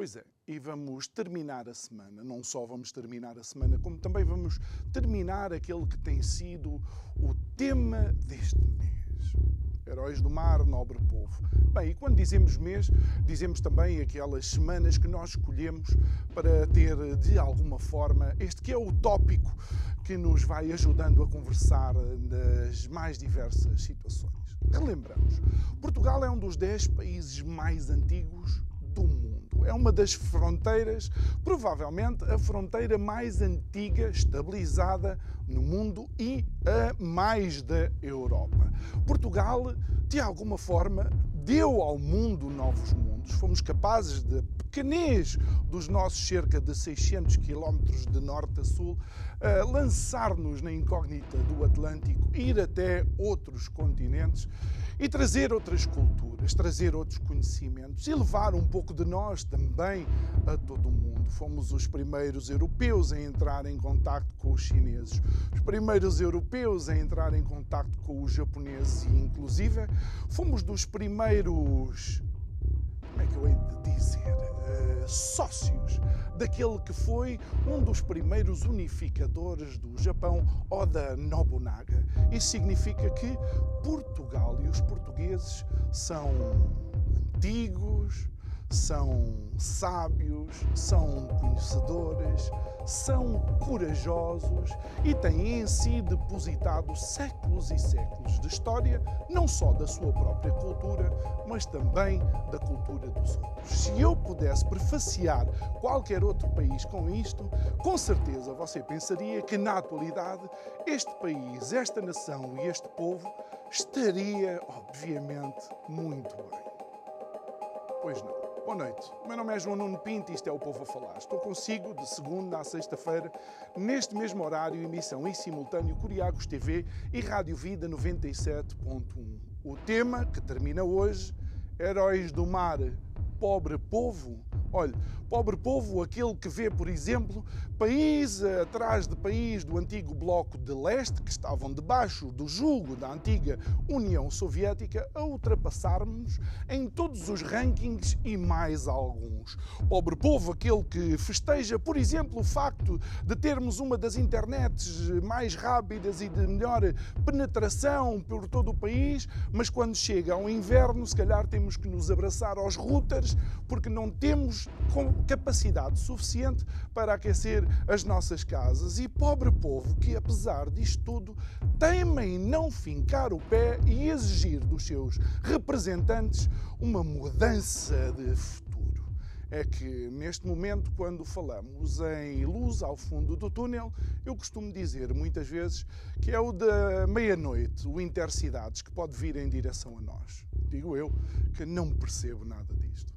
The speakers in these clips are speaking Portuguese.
Pois é, e vamos terminar a semana. Não só vamos terminar a semana, como também vamos terminar aquele que tem sido o tema deste mês. Heróis do Mar, Nobre Povo. Bem, e quando dizemos mês, dizemos também aquelas semanas que nós escolhemos para ter, de alguma forma, este que é o tópico que nos vai ajudando a conversar nas mais diversas situações. Relembramos, Portugal é um dos 10 países mais antigos do mundo. É uma das fronteiras, provavelmente a fronteira mais antiga estabilizada no mundo e a mais da Europa. Portugal, de alguma forma, deu ao mundo novos mundos. Fomos capazes de pequenez dos nossos cerca de 600 quilómetros de norte a sul, lançar-nos na incógnita do Atlântico, ir até outros continentes e trazer outras culturas, trazer outros conhecimentos e levar um pouco de nós também a todo o mundo. Fomos os primeiros europeus a entrar em contato com os chineses, os primeiros europeus a entrar em contato com os japoneses e, inclusive, fomos dos primeiros como é que eu hei de dizer, uh, sócios daquele que foi um dos primeiros unificadores do Japão, Oda Nobunaga. Isso significa que Portugal e os portugueses são antigos, são sábios, são conhecedores, são corajosos e têm em si depositado séculos e séculos de história, não só da sua própria cultura, mas também da cultura dos outros. Se eu pudesse prefaciar qualquer outro país com isto, com certeza você pensaria que na atualidade este país, esta nação e este povo estaria, obviamente, muito bem. Pois não. Boa noite. O meu nome é João Nuno Pinto e isto é o Povo a Falar. Estou consigo de segunda a sexta-feira, neste mesmo horário, emissão em simultâneo Curiagos TV e Rádio Vida 97.1. O tema que termina hoje, Heróis do Mar, Pobre Povo. Olhe, pobre povo, aquele que vê, por exemplo, país atrás de país do antigo Bloco de Leste, que estavam debaixo do jugo da antiga União Soviética, a ultrapassarmos em todos os rankings e mais alguns. Pobre povo, aquele que festeja, por exemplo, o facto de termos uma das internets mais rápidas e de melhor penetração por todo o país, mas quando chega ao inverno, se calhar temos que nos abraçar aos porque não temos capacidade suficiente para aquecer as nossas casas. E pobre povo que, apesar disto tudo, teima em não fincar o pé e exigir dos seus representantes uma mudança de futuro. É que neste momento, quando falamos em luz ao fundo do túnel, eu costumo dizer muitas vezes que é o da meia-noite, o Intercidades, que pode vir em direção a nós. Digo eu que não percebo nada disto.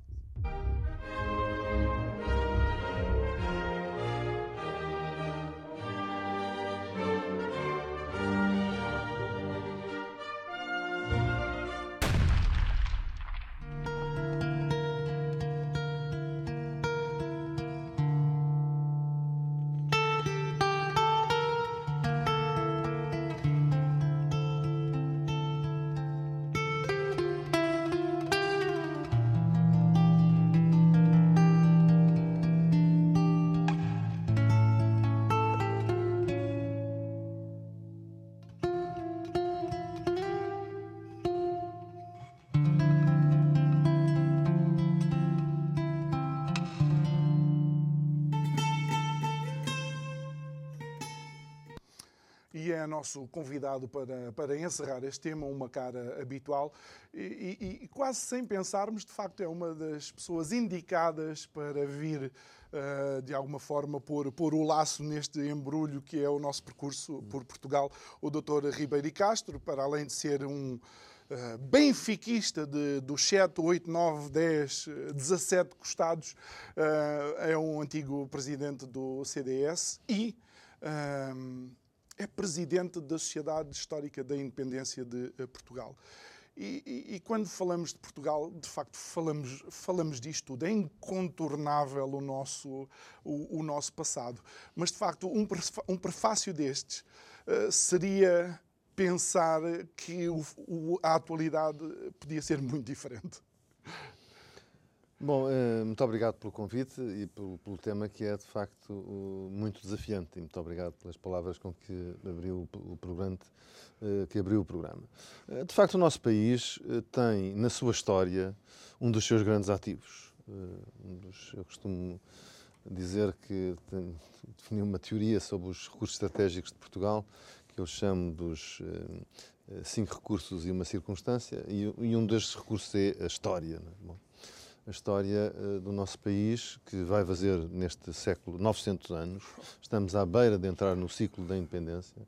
Nosso convidado para, para encerrar este tema, uma cara habitual, e, e, e, quase sem pensarmos, de facto, é uma das pessoas indicadas para vir, uh, de alguma forma, pôr, pôr o laço neste embrulho que é o nosso percurso por Portugal, o Dr. Ribeiro Castro, para além de ser um. uh, benfiquista de, dos 7, 8, 9, 10, 17 costados, uh, é um antigo presidente do CDS e é presidente da Sociedade Histórica da Independência de Portugal. E, e, e, quando falamos de Portugal, de facto, falamos, falamos disto tudo. É incontornável o nosso, o, o nosso passado. Mas, de facto, um, um prefácio destes uh, seria pensar que o, o, a atualidade podia ser muito diferente. Bom, eh, muito obrigado pelo convite e pelo, pelo, tema que é de facto muito desafiante. E muito obrigado pelas palavras com que abriu o programa. Eh, que abriu o programa. Eh, de facto, o nosso país tem na sua história um dos seus grandes ativos. Eu costumo dizer que defini uma teoria sobre os recursos estratégicos de Portugal que eu chamo dos cinco recursos e uma circunstância, e, um destes recursos é a história. É? Bom, a história uh, do nosso país, que vai fazer neste século 900 anos. Estamos à beira de entrar no ciclo da independência,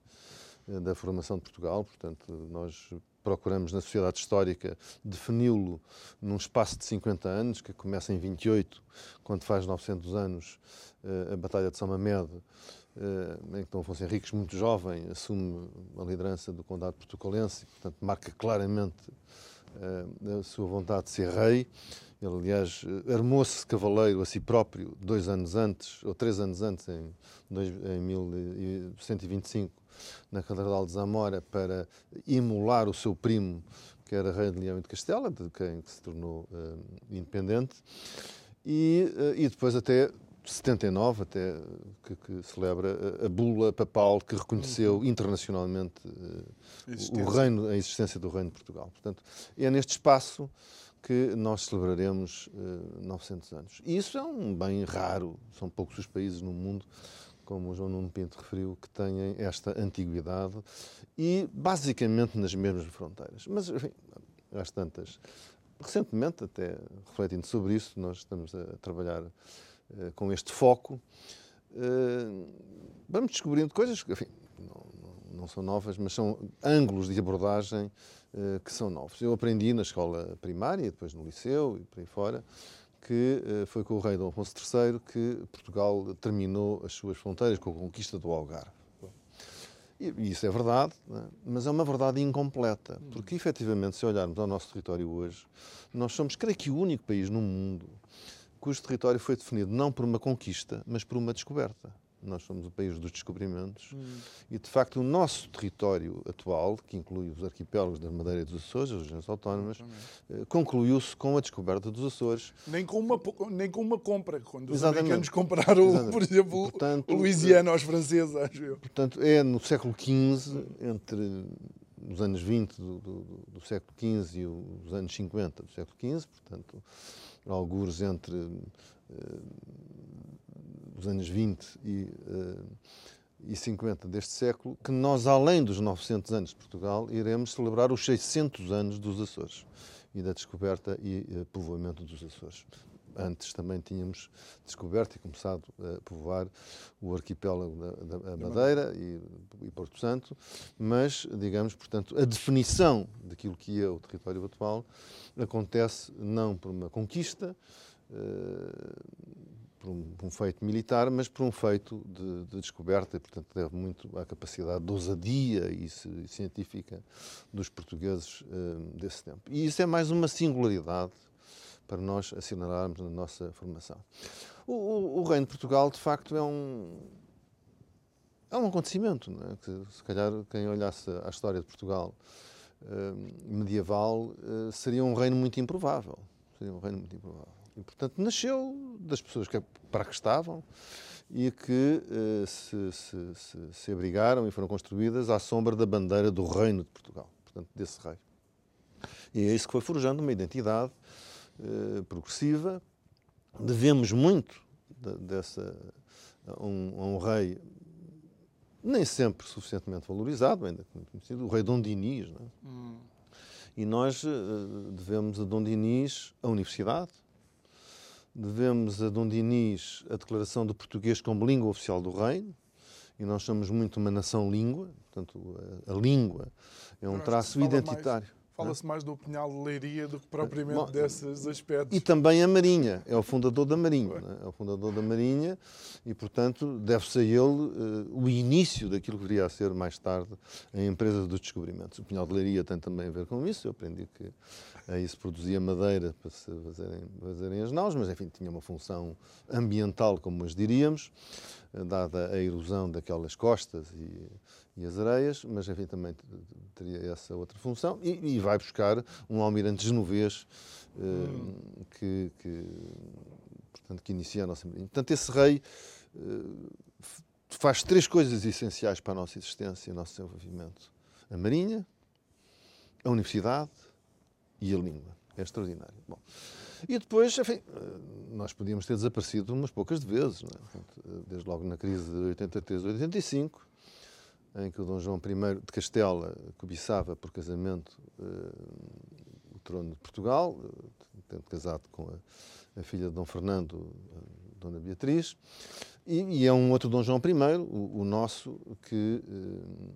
uh, da formação de Portugal, portanto, nós procuramos na sociedade histórica defini-lo num espaço de 50 anos, que começa em 28, quando faz 900 anos uh, a Batalha de São Mamede, em que Dom Afonso Henriques, muito jovem, assume a liderança do Condado Portucalense, portanto, marca claramente a sua vontade de ser rei. Ele, aliás, armou-se cavaleiro a si próprio dois anos antes, ou três anos antes, em, dois, em 1125, na Catedral de Zamora, para imular o seu primo, que era rei de Leão e de Castela, de quem se tornou uh, independente. E, uh, e depois até 79, até que, que, celebra a bula papal que reconheceu uhum. internacionalmente uh, o reino, a existência do reino de Portugal. Portanto, é neste espaço que nós celebraremos uh, eh, 900 anos. E isso é um bem raro, são poucos os países no mundo, como o João Nuno Pinto referiu, que têm esta antiguidade e basicamente nas mesmas fronteiras. Mas, enfim, às tantas. Recentemente, até refletindo sobre isso, nós estamos a trabalhar com este foco. Uh, vamos descobrindo coisas que, enfim, não, não, são novas, mas são ângulos de abordagem eh, que são novos. Eu aprendi na escola primária, depois no liceu e por aí fora, que eh, foi com o rei Dom Afonso III que Portugal terminou as suas fronteiras com a conquista do Algarve. E isso é verdade, é? mas é uma verdade incompleta, porque efetivamente, se olharmos ao nosso território hoje, nós somos, creio que, o único país no mundo cujo território foi definido não por uma conquista, mas por uma descoberta. Nós somos o país dos descobrimentos hum. e, de facto, o nosso território atual, que inclui os arquipélagos da Madeira e dos Açores, as regiões autónomas, eh, concluiu-se com a descoberta dos Açores. Nem com uma, nem com uma compra, quando os Exatamente. americanos compraram, Exatamente. por exemplo, portanto, o Louisiana aos franceses, acho eu. Portanto, é no século XV, entre os anos 20 do, do, do, século XV e os anos 50 do século XV, portanto, alguns entre uh, dos anos 20 e, uh, e 50 deste século, que nós, além dos 900 anos de Portugal, iremos celebrar os 600 anos dos Açores e da descoberta e uh, povoamento dos Açores. Antes também tínhamos descoberto e começado a povoar o arquipélago da, da Madeira e, e, Porto Santo, mas, digamos, portanto, a definição daquilo que é o território atual acontece não por uma conquista, uh, por um, por um, feito militar, mas por um feito de, de, descoberta, e, portanto, deve muito à capacidade de ousadia e, e científica dos portugueses uh, desse tempo. E isso é mais uma singularidade para nós assinalarmos na nossa formação. O, o, o Reino de Portugal, de facto, é um, é um acontecimento. É? que, se calhar, quem olhasse a história de Portugal uh, medieval uh, seria um reino muito improvável. Seria um reino muito improvável. E, portanto, nasceu das pessoas que para que estavam e que uh, se, se, se, se, abrigaram e foram construídas à sombra da bandeira do Reino de Portugal, portanto, desse rei. E é isso que foi forjando uma identidade uh, progressiva. Devemos muito de, dessa, a um, a um rei nem sempre suficientemente valorizado, ainda conhecido, o rei Dom Dinis. É? Hum. E nós uh, devemos a Dom Dinis a universidade, devemos a Dom Dinis a declaração do português como língua oficial do reino, e nós somos muito uma nação língua, portanto, a, a língua é um traço identitário. Fala-se mais do Pinhal de Leiria do que propriamente Bom, desses aspectos. E também a Marinha, é o fundador da Marinha. É? é? o fundador da Marinha e, portanto, deve-se a ele uh, o início daquilo que viria a ser mais tarde a empresa dos descobrimentos. O Pinhal de Leiria tem também a ver com isso. Eu aprendi que aí se produzia madeira para se fazerem, fazerem as naus, mas, enfim, tinha uma função ambiental, como nós diríamos, uh, dada a erosão daquelas costas e e as areias, mas enfim também teria essa outra função e, e vai buscar um almirante genovês uh, que, que, portanto, que inicia a nossa marinha. Portanto, esse rei uh, faz três coisas essenciais para a nossa existência e o nosso desenvolvimento: a marinha, a universidade e a língua. É extraordinário. Bom, e depois, enfim, eh, nós podíamos ter desaparecido umas poucas de vezes, é? desde logo na crise de 83, 85, em que o Dom João I de Castela cobiçava por casamento uh, o trono de Portugal, tendo casado com a, a, filha de Dom Fernando, Dona Beatriz, e, e, é um outro Dom João I, o, o nosso, que uh,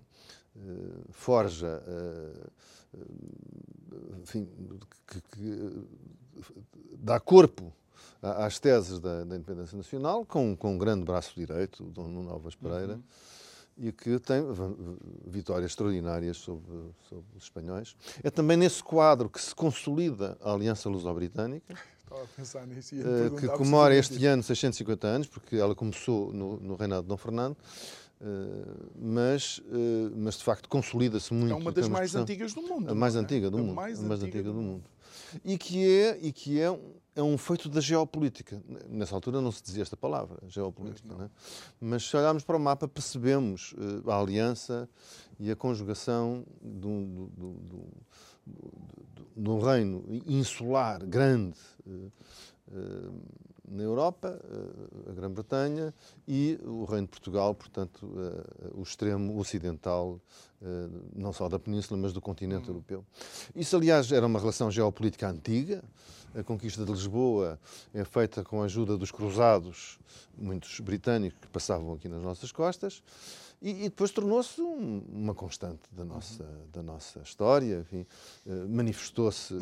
forja, enfim, que, que dá corpo às teses da, da, independência nacional, com, com um grande braço direito, o Dom Nuno Alves Pereira, uhum e que tem vitórias extraordinárias sobre, sobre os espanhóis. É também nesse quadro que se consolida a Aliança Luso-Britânica. Estava a pensar nisso. Uh, que comemora este ano 650 anos, porque ela começou no, no reinado de Dom Fernando. Uh, mas, uh, mas de facto consolida-se muito. É uma das mais antigas do mundo. A mais é? antiga do mundo. Mais a mais antiga, antiga do mundo. E que é, e que é é um feito da geopolítica. Nessa altura não se dizia esta palavra, geopolítica. Mas, é? mas se olharmos para o mapa, percebemos uh, a aliança e a conjugação de um, de um reino insular grande uh, uh, na Europa, a Grã-Bretanha, e o reino de Portugal, portanto, o extremo ocidental, não só da península, mas do continente hum. europeu. Isso, aliás, era uma relação geopolítica antiga a conquista de Lisboa é feita com a ajuda dos cruzados, muitos britânicos que passavam aqui nas nossas costas, e, e depois tornou-se um, uma constante da nossa, da nossa história. Eh, manifestou-se eh,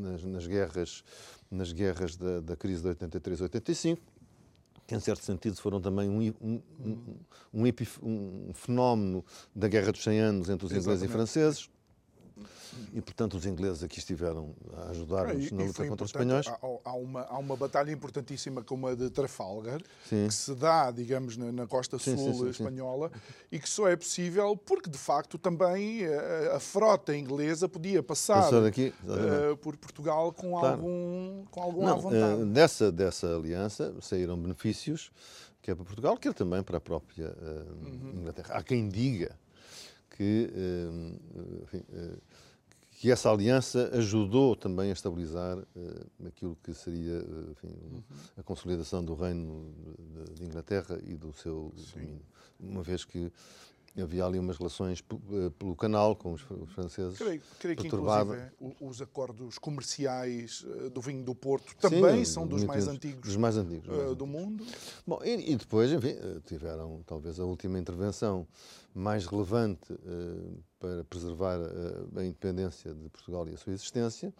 nas, nas, guerras, nas guerras da, da crise de 83-85 que em certo sentido foram também um, um, um, um, fenómeno da Guerra dos 100 Anos entre os ingleses e franceses. E, portanto, os ingleses aqui estiveram a ajudar-nos é, na luta contra os espanhóis. Há, há, uma, há uma batalha importantíssima como a de Trafalgar, sim. que se dá, digamos, na, na costa sim, sul sim, espanhola, e que só é possível porque, de facto, também a, eh, a frota inglesa podia passar aqui, uh, por Portugal com claro. algum, com algum Não, vontade. Uh, dessa, dessa aliança saíram benefícios, quer para Portugal, quer também para a própria uh, uhum. Inglaterra. Há quem diga que, enfim, que essa aliança ajudou também a estabilizar uh, aquilo que seria enfim, a consolidação do reino de, de, Inglaterra e do seu Sim. domínio. Uma vez que havia ali umas relações eh, pelo canal com os franceses. Creio, creio que, inclusive, os acordos comerciais do vinho do Porto também Sim, são dos mais antigos, dos mais antigos uh, do mundo. Bom, e, e, depois, enfim, tiveram talvez a última intervenção mais relevante uh, para preservar a, a, independência de Portugal e a sua existência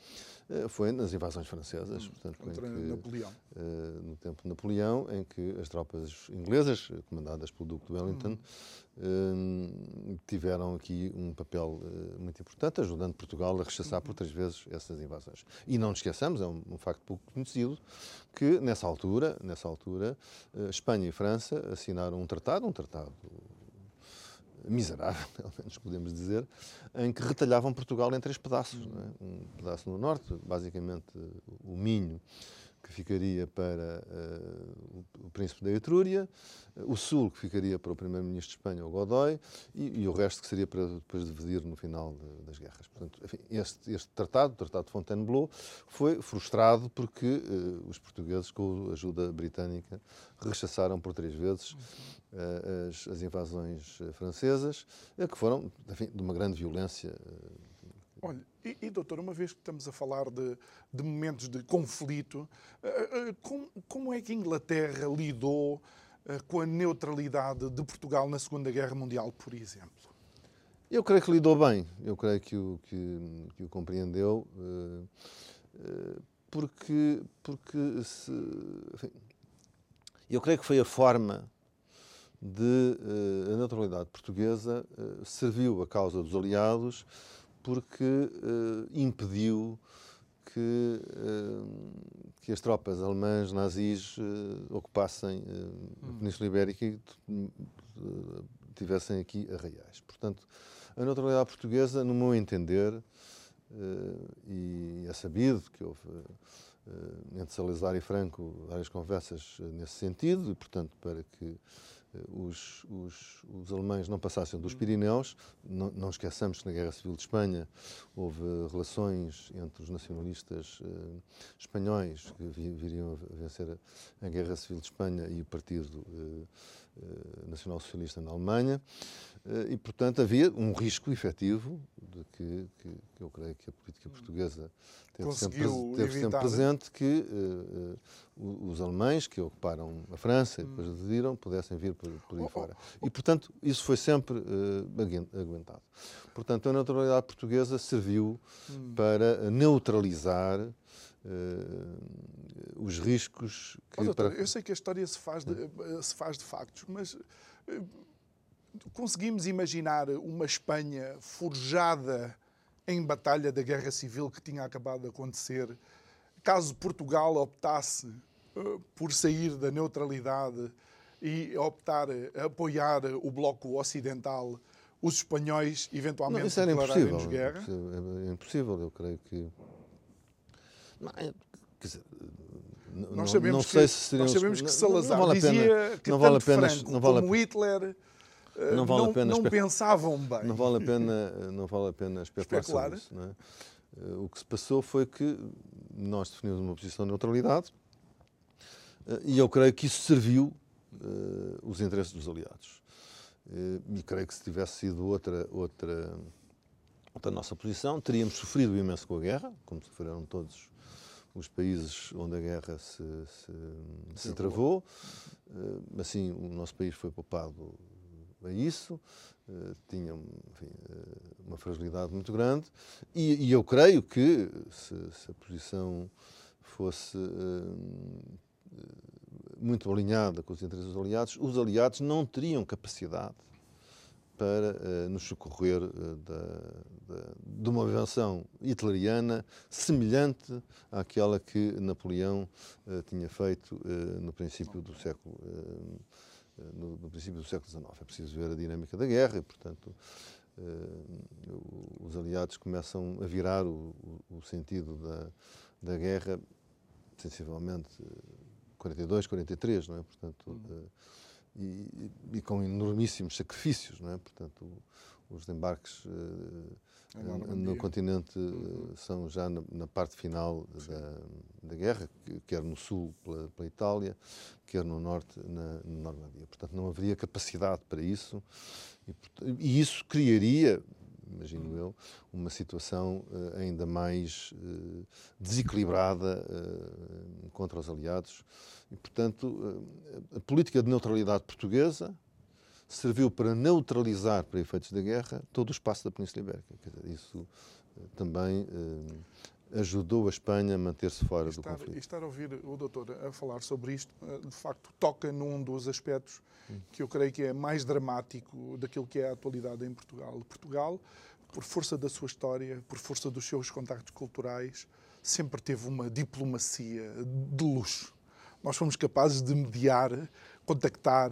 uh, foi nas invasões francesas, hum, portanto, Contra que, Napoleão. Uh, no tempo de Napoleão, em que as tropas inglesas, comandadas pelo Duque de Wellington, hum. Tiveram aqui um papel muito importante, ajudando Portugal a rechaçar por três vezes essas invasões. E não nos esqueçamos, é um, facto pouco conhecido, que nessa altura, nessa altura, Espanha e França assinaram um tratado, um tratado miserável, pelo menos podemos dizer, em que retalhavam Portugal em três pedaços. É? Um pedaço no norte, basicamente o Minho, que ficaria para uh, o príncipe da Etrúria, o sul, que ficaria para o primeiro-ministro de Espanha, o Godoy, e, e, o resto que seria para depois dividir no final de, das guerras. Portanto, enfim, este, este, tratado, o Tratado de Fontainebleau, foi frustrado porque uh, os portugueses, com a ajuda britânica, rechaçaram por três vezes uh, as, as, invasões francesas, que foram, enfim, de uma grande violência Olha, e, e, doutor, uma vez que estamos a falar de, de momentos de conflito, uh, uh, como, como, é que a Inglaterra lidou uh, com a neutralidade de Portugal na Segunda Guerra Mundial, por exemplo? Eu creio que lidou bem, eu creio que o, que, que o compreendeu, porque, porque se, enfim, eu creio que foi a forma de a neutralidade portuguesa serviu a causa dos aliados porque impediu que, que as tropas alemãs nazis ocupassem a Península Ibérica e tivessem aqui arraiais. Portanto, a neutralidade portuguesa, no meu entender, uh, e é sabido que houve uh, entre Salazar e Franco várias conversas uh, nesse sentido, e, portanto, para que os, os, os, alemães não passassem dos Pirineus. Não, não, esqueçamos que na Guerra Civil de Espanha houve relações entre os nacionalistas eh, espanhóis que viriam a vencer a, Guerra Civil de Espanha e o Partido eh, eh, Nacional Socialista na Alemanha. Eh, e, portanto, havia um risco efetivo de que, que, que eu creio que a política portuguesa teve, sempre, teve sempre, presente que uh, os alemães que ocuparam a França e depois hum. aderiram pudessem vir por, por aí oh, fora. Oh, oh. E, portanto, isso foi sempre uh, aguentado. Portanto, a neutralidade portuguesa serviu hum. para neutralizar Uh, os riscos que. Doutor, para... Eu sei que a história se faz de, se faz de factos, mas uh, conseguimos imaginar uma Espanha forjada em batalha da Guerra Civil que tinha acabado de acontecer, caso Portugal optasse uh, por sair da neutralidade e optar a apoiar o bloco ocidental, os espanhóis eventualmente não, isso era impossível, guerra? É impossível, eu creio que. Não, é, dizer, nós sabemos, não, sei que, se seriam... nós sabemos que Salazar não, vale dizia pena, que não vale tanto pena, Franco não vale como Hitler eh, não, vale não, a pena não pensavam bem. Não vale a pena, não vale a pena especular, especular. Isso, é? Eh, o que se passou foi que nós definimos uma posição de neutralidade eh, e eu creio que isso serviu os interesses dos aliados. E creio que se tivesse sido outra, outra, outra nossa posição, teríamos sofrido imenso com a guerra, como sofreram todos os países onde a guerra se, se, se travou. Uh, assim, o nosso país foi poupado a isso, uh, tinha enfim, uh, uma fragilidade muito grande, e, e eu creio que se, se a posição fosse muito alinhada com os interesses dos aliados, os aliados não teriam capacidade para nos socorrer da, da, de uma invenção hitleriana semelhante àquela que Napoleão tinha feito no princípio do século no, no, princípio do século XIX. É preciso ver a dinâmica da guerra e, portanto, os aliados começam a virar o, o, o sentido da, da guerra, sensivelmente 42, 43, não é? Portanto, uh, e, e, com enormíssimos sacrifícios, não é? Portanto, os embarques uh, no continente uhum. são já na, na parte final da, da, guerra, quer no sul pela, pela Itália, quer no norte na, na, Normandia. Portanto, não haveria capacidade para isso e, e isso criaria, imagino eu, uma situação uh, ainda mais uh, desequilibrada uh, contra os aliados. E, portanto, a política de neutralidade portuguesa serviu para neutralizar, para efeitos da guerra, todo o espaço da Península Ibérica. Dizer, isso eh, também eh, ajudou a Espanha a manter-se fora estar, do conflito. E estar a ouvir o doutor a falar sobre isto, eh, de facto, toca num dos aspectos que eu creio que é mais dramático daquilo que é a atualidade em Portugal. Portugal, por força da sua história, por força dos seus contactos culturais, sempre teve uma diplomacia de luxo. Nós fomos capazes de mediar contactar,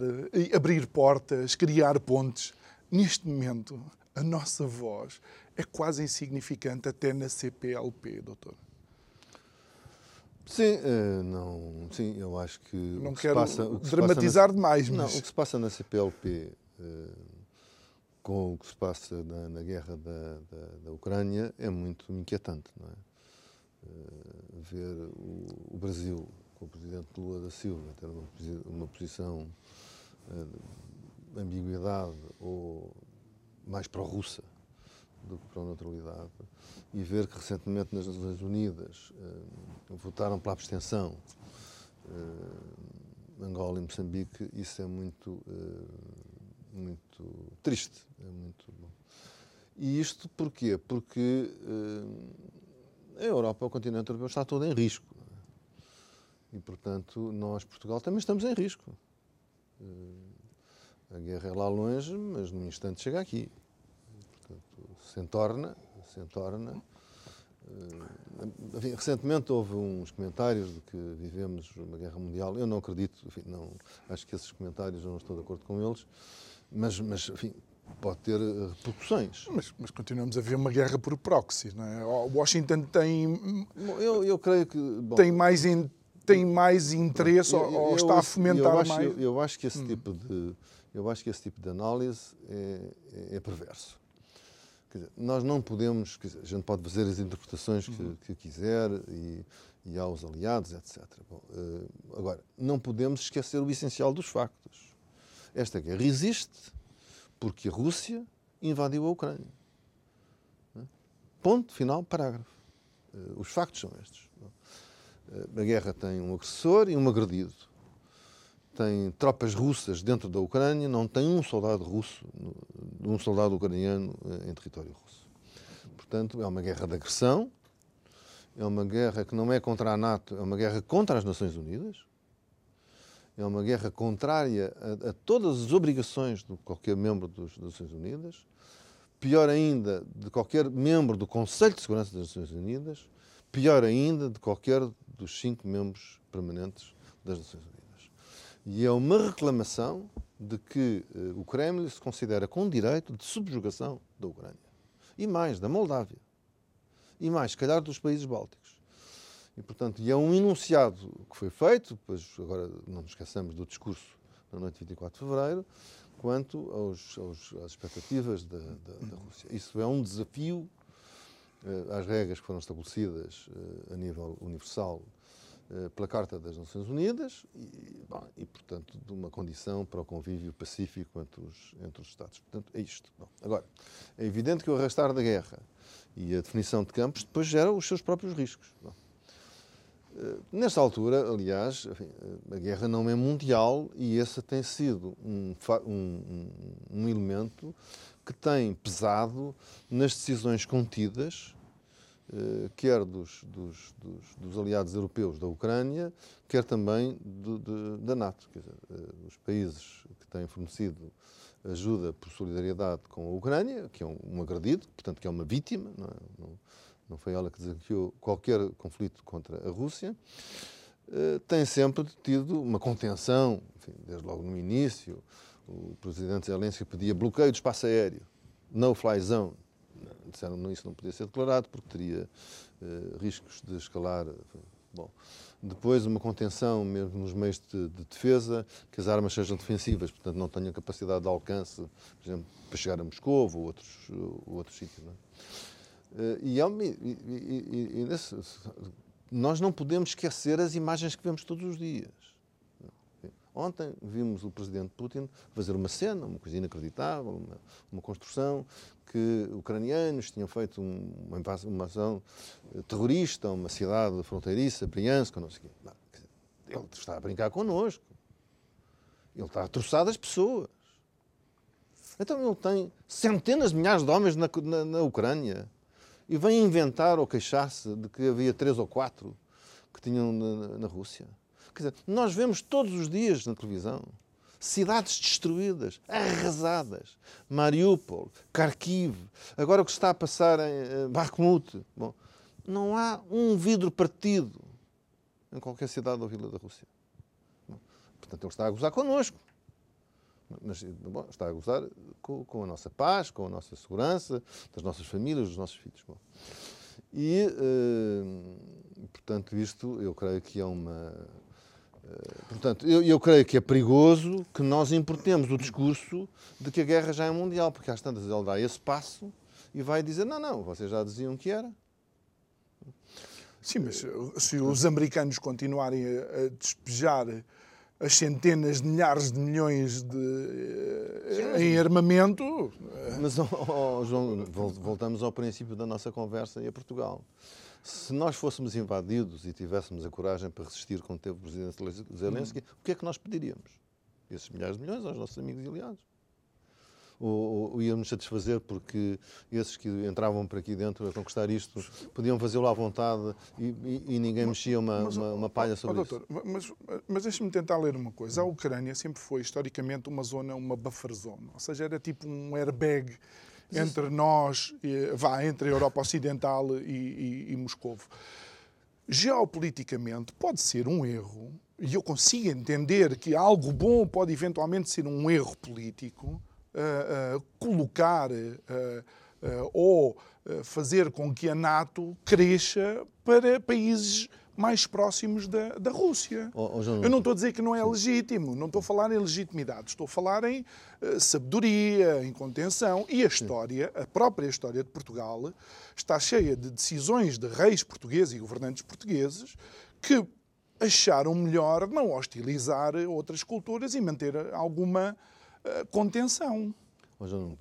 abrir portas, criar pontes. Neste momento, a nossa voz é quase insignificante até na CPLP, doutor. Sim, eh, não, sim, eu acho que. Não que quero passa, que dramatizar na, demais, mas. Não, o que se passa na CPLP eh, com o que se passa na, na guerra da, da, da, Ucrânia é muito inquietante, não é? Eh, ver o, o Brasil com o presidente Lula da Silva ter uma, uma posição de ambiguidade ou mais pró-russa do que pró-neutralidade e ver que recentemente nas Nações Unidas uh, votaram pela abstenção uh, Angola e Moçambique, isso é muito, muito triste. É muito E isto porquê? Porque uh, a Europa, o continente europeu, está todo em risco. E, portanto, nós, Portugal, também estamos em risco. A guerra é lá longe, mas num instante chega aqui. Se entorna, se entorna. Enfim, recentemente houve uns comentários de que vivemos uma guerra mundial. Eu não acredito, enfim, não, acho que esses comentários eu não estou de acordo com eles, mas, mas enfim, pode ter eh, repercussões. Mas, mas, continuamos a ver uma guerra por proxy, não é? Washington tem. Eu, eu creio que. Bom, tem mais. In, tem mais interesse eu, ou, está a fomentar eu acho, mais? Eu, acho que esse hum. tipo de eu acho que esse tipo de análise é, é, é perverso. Dizer, nós não podemos, dizer, a gente pode fazer as interpretações que, uhum. que quiser e, e há os aliados, etc. Bom, uh, agora, não podemos esquecer o essencial dos factos. Esta guerra existe porque a Rússia invadiu a Ucrânia. Ponto, final, parágrafo. Eh, os factos são estes. Eh, a guerra tem um agressor e um agredido. Tem tropas russas dentro da Ucrânia, não tem um soldado russo, um soldado ucraniano eh, em território russo. Portanto, é uma guerra de agressão, é uma guerra que não é contra a NATO, é uma guerra contra as Nações Unidas é uma guerra contrária a, a todas as obrigações de qualquer membro das Nações Unidas, pior ainda, de qualquer membro do Conselho de Segurança das Nações Unidas, pior ainda, de qualquer dos cinco membros permanentes das Nações Unidas. E é uma reclamação de que eh, o Kremlin se considera com direito de subjugação da Ucrânia. E mais, da Moldávia. E mais, se calhar, dos países bálticos. E, portanto, e é um enunciado que foi feito, pois agora não nos esqueçamos do discurso na noite de 24 de fevereiro, quanto aos, aos, às expectativas da, da, da, Rússia. Isso é um desafio uh, às regras que foram estabelecidas uh, a nível universal pela Carta das Nações Unidas e, bom, e, portanto, de uma condição para o convívio pacífico entre os, entre os Estados. Portanto, é isto. Bom, agora, é evidente que o arrastar da guerra e a definição de campos depois geram os seus próprios riscos. Bom, eh, nesta altura, aliás, enfim, a guerra não é mundial e esse tem sido um, um, um, elemento que tem pesado nas decisões contidas, eh, quer dos, dos, dos, dos, aliados europeus da Ucrânia, quer também do, da NATO. Quer dizer, eh, os países que têm fornecido ajuda por solidariedade com a Ucrânia, que é um, um agredido, portanto, que é uma vítima, não, é? não não foi ela que desafiou qualquer conflito contra a Rússia, eh, tem sempre tido uma contenção, enfim, desde logo no início. O presidente Zelensky pedia bloqueio do espaço aéreo, no-fly zone. Disseram que isso não podia ser declarado porque teria uh, riscos de escalar. Bom, depois uma contenção mesmo nos meios de, de, defesa, que as armas sejam defensivas, portanto não tenham capacidade de alcance, por exemplo, para chegar a Moscou ou outros, ou outros sítios. Não é? Eh, e, e, e, e nesse, nós não podemos esquecer as imagens que vemos todos os dias. Ontem vimos o presidente Putin fazer uma cena, uma coisa inacreditável, uma, uma construção que ucranianos tinham feito uma uma ação terrorista a uma cidade fronteiriça, Briansk, não sei o quê. Ele está a brincar connosco. Ele está a troçar as pessoas. Então ele tem centenas de milhares de homens na, na, na Ucrânia e vem inventar ou queixar-se de que havia três ou quatro que tinham na, na Rússia. Quer dizer, nós vemos todos os dias na televisão cidades destruídas, arrasadas. Mariupol, Kharkiv, agora o que está a passar em Bakhmut. Bom, não há um vidro partido em qualquer cidade ou vila da Rússia. Bom, portanto, ele está a gozar connosco mas bom, está a gozar com, com, a nossa paz, com a nossa segurança, das nossas famílias, dos nossos filhos. Bom. E, uh, portanto, isto eu creio que é uma. Uh, portanto, eu, eu, creio que é perigoso que nós importemos o discurso de que a guerra já é mundial, porque às tantas ele dá esse passo e vai dizer: não, não, vocês já diziam que era. Sim, mas se os americanos continuarem a despejar as centenas de milhares de milhões de, Sim, em armamento. Mas, oh, oh, João, voltamos ao princípio da nossa conversa e a Portugal. Se nós fôssemos invadidos e tivéssemos a coragem para resistir como teve o presidente Zelensky, hum. o que é que nós pediríamos? Esses milhares de milhões aos nossos amigos e aliados. ou, ou íamos satisfazer porque esses que entravam por aqui dentro a conquistar isto podiam fazê-lo à vontade e, e, e ninguém mas, mexia uma, mas, uma, uma, palha sobre oh, doutor, isso. Mas, mas deixe-me tentar ler uma coisa. A Ucrânia sempre foi, historicamente, uma zona, uma buffer zone. Ou seja, era tipo um airbag entre nós, vá, entre a Europa Ocidental e, e, e Moscovo. Geopoliticamente, pode ser um erro, e eu consigo entender que algo bom pode eventualmente ser um erro político, uh, uh, colocar uh, ou fazer com que a NATO cresça para países mais próximos da, da Rússia. Oh, oh, Eu não estou a dizer que não é legítimo, não estou a falar em legitimidade, estou a falar em uh, sabedoria, em contenção. E a história, a própria história de Portugal, está cheia de decisões de reis portugueses e governantes portugueses que acharam melhor não hostilizar outras culturas e manter alguma uh, contenção. Oh, João,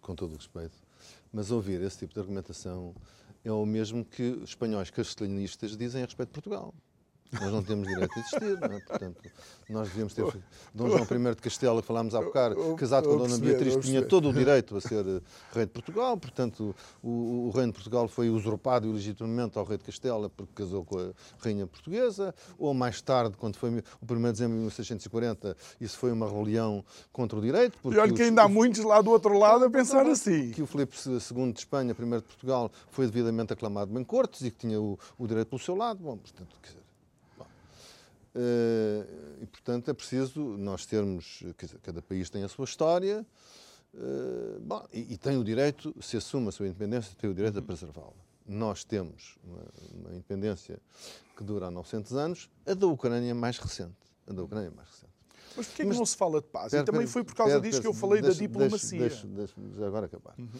com todo o respeito, mas ouvir esse tipo de argumentação é o mesmo que espanhóis castelhanistas dizem a respeito de Portugal. Nós não temos direito a existir, não é? Portanto, nós devíamos ter. Dom João I de Castela, que falámos há bocado, casado com a Dona Beatriz, tinha todo o direito a ser eh, rei de Portugal, portanto, o, o reino de Portugal foi usurpado ilegitimamente ao rei de Castela porque casou com a rainha portuguesa, ou mais tarde, quando foi o 1 de dezembro de 1640, isso foi uma rebelião contra o direito. E olha que ainda há muitos lá do outro lado a pensar assim. Que o Filipe II de Espanha, primeiro de Portugal, foi devidamente aclamado em cortes e que tinha o, o direito pelo seu lado. Bom, portanto, quer dizer, e, portanto, é preciso nós termos. Dizer, cada país tem a sua história eh, bom, e, e, tem o direito, se assume a sua independência, tem o direito a uhum. preservá-la. Nós temos uma, uma, independência que dura há 900 anos, a da Ucrânia é mais recente. A da Ucrânia mais recente. Mas porquê é que não se fala de paz? Pera, e também foi por causa pera, disso que eu falei deixa, da diplomacia. Deixa, deixa agora acabar. Uhum.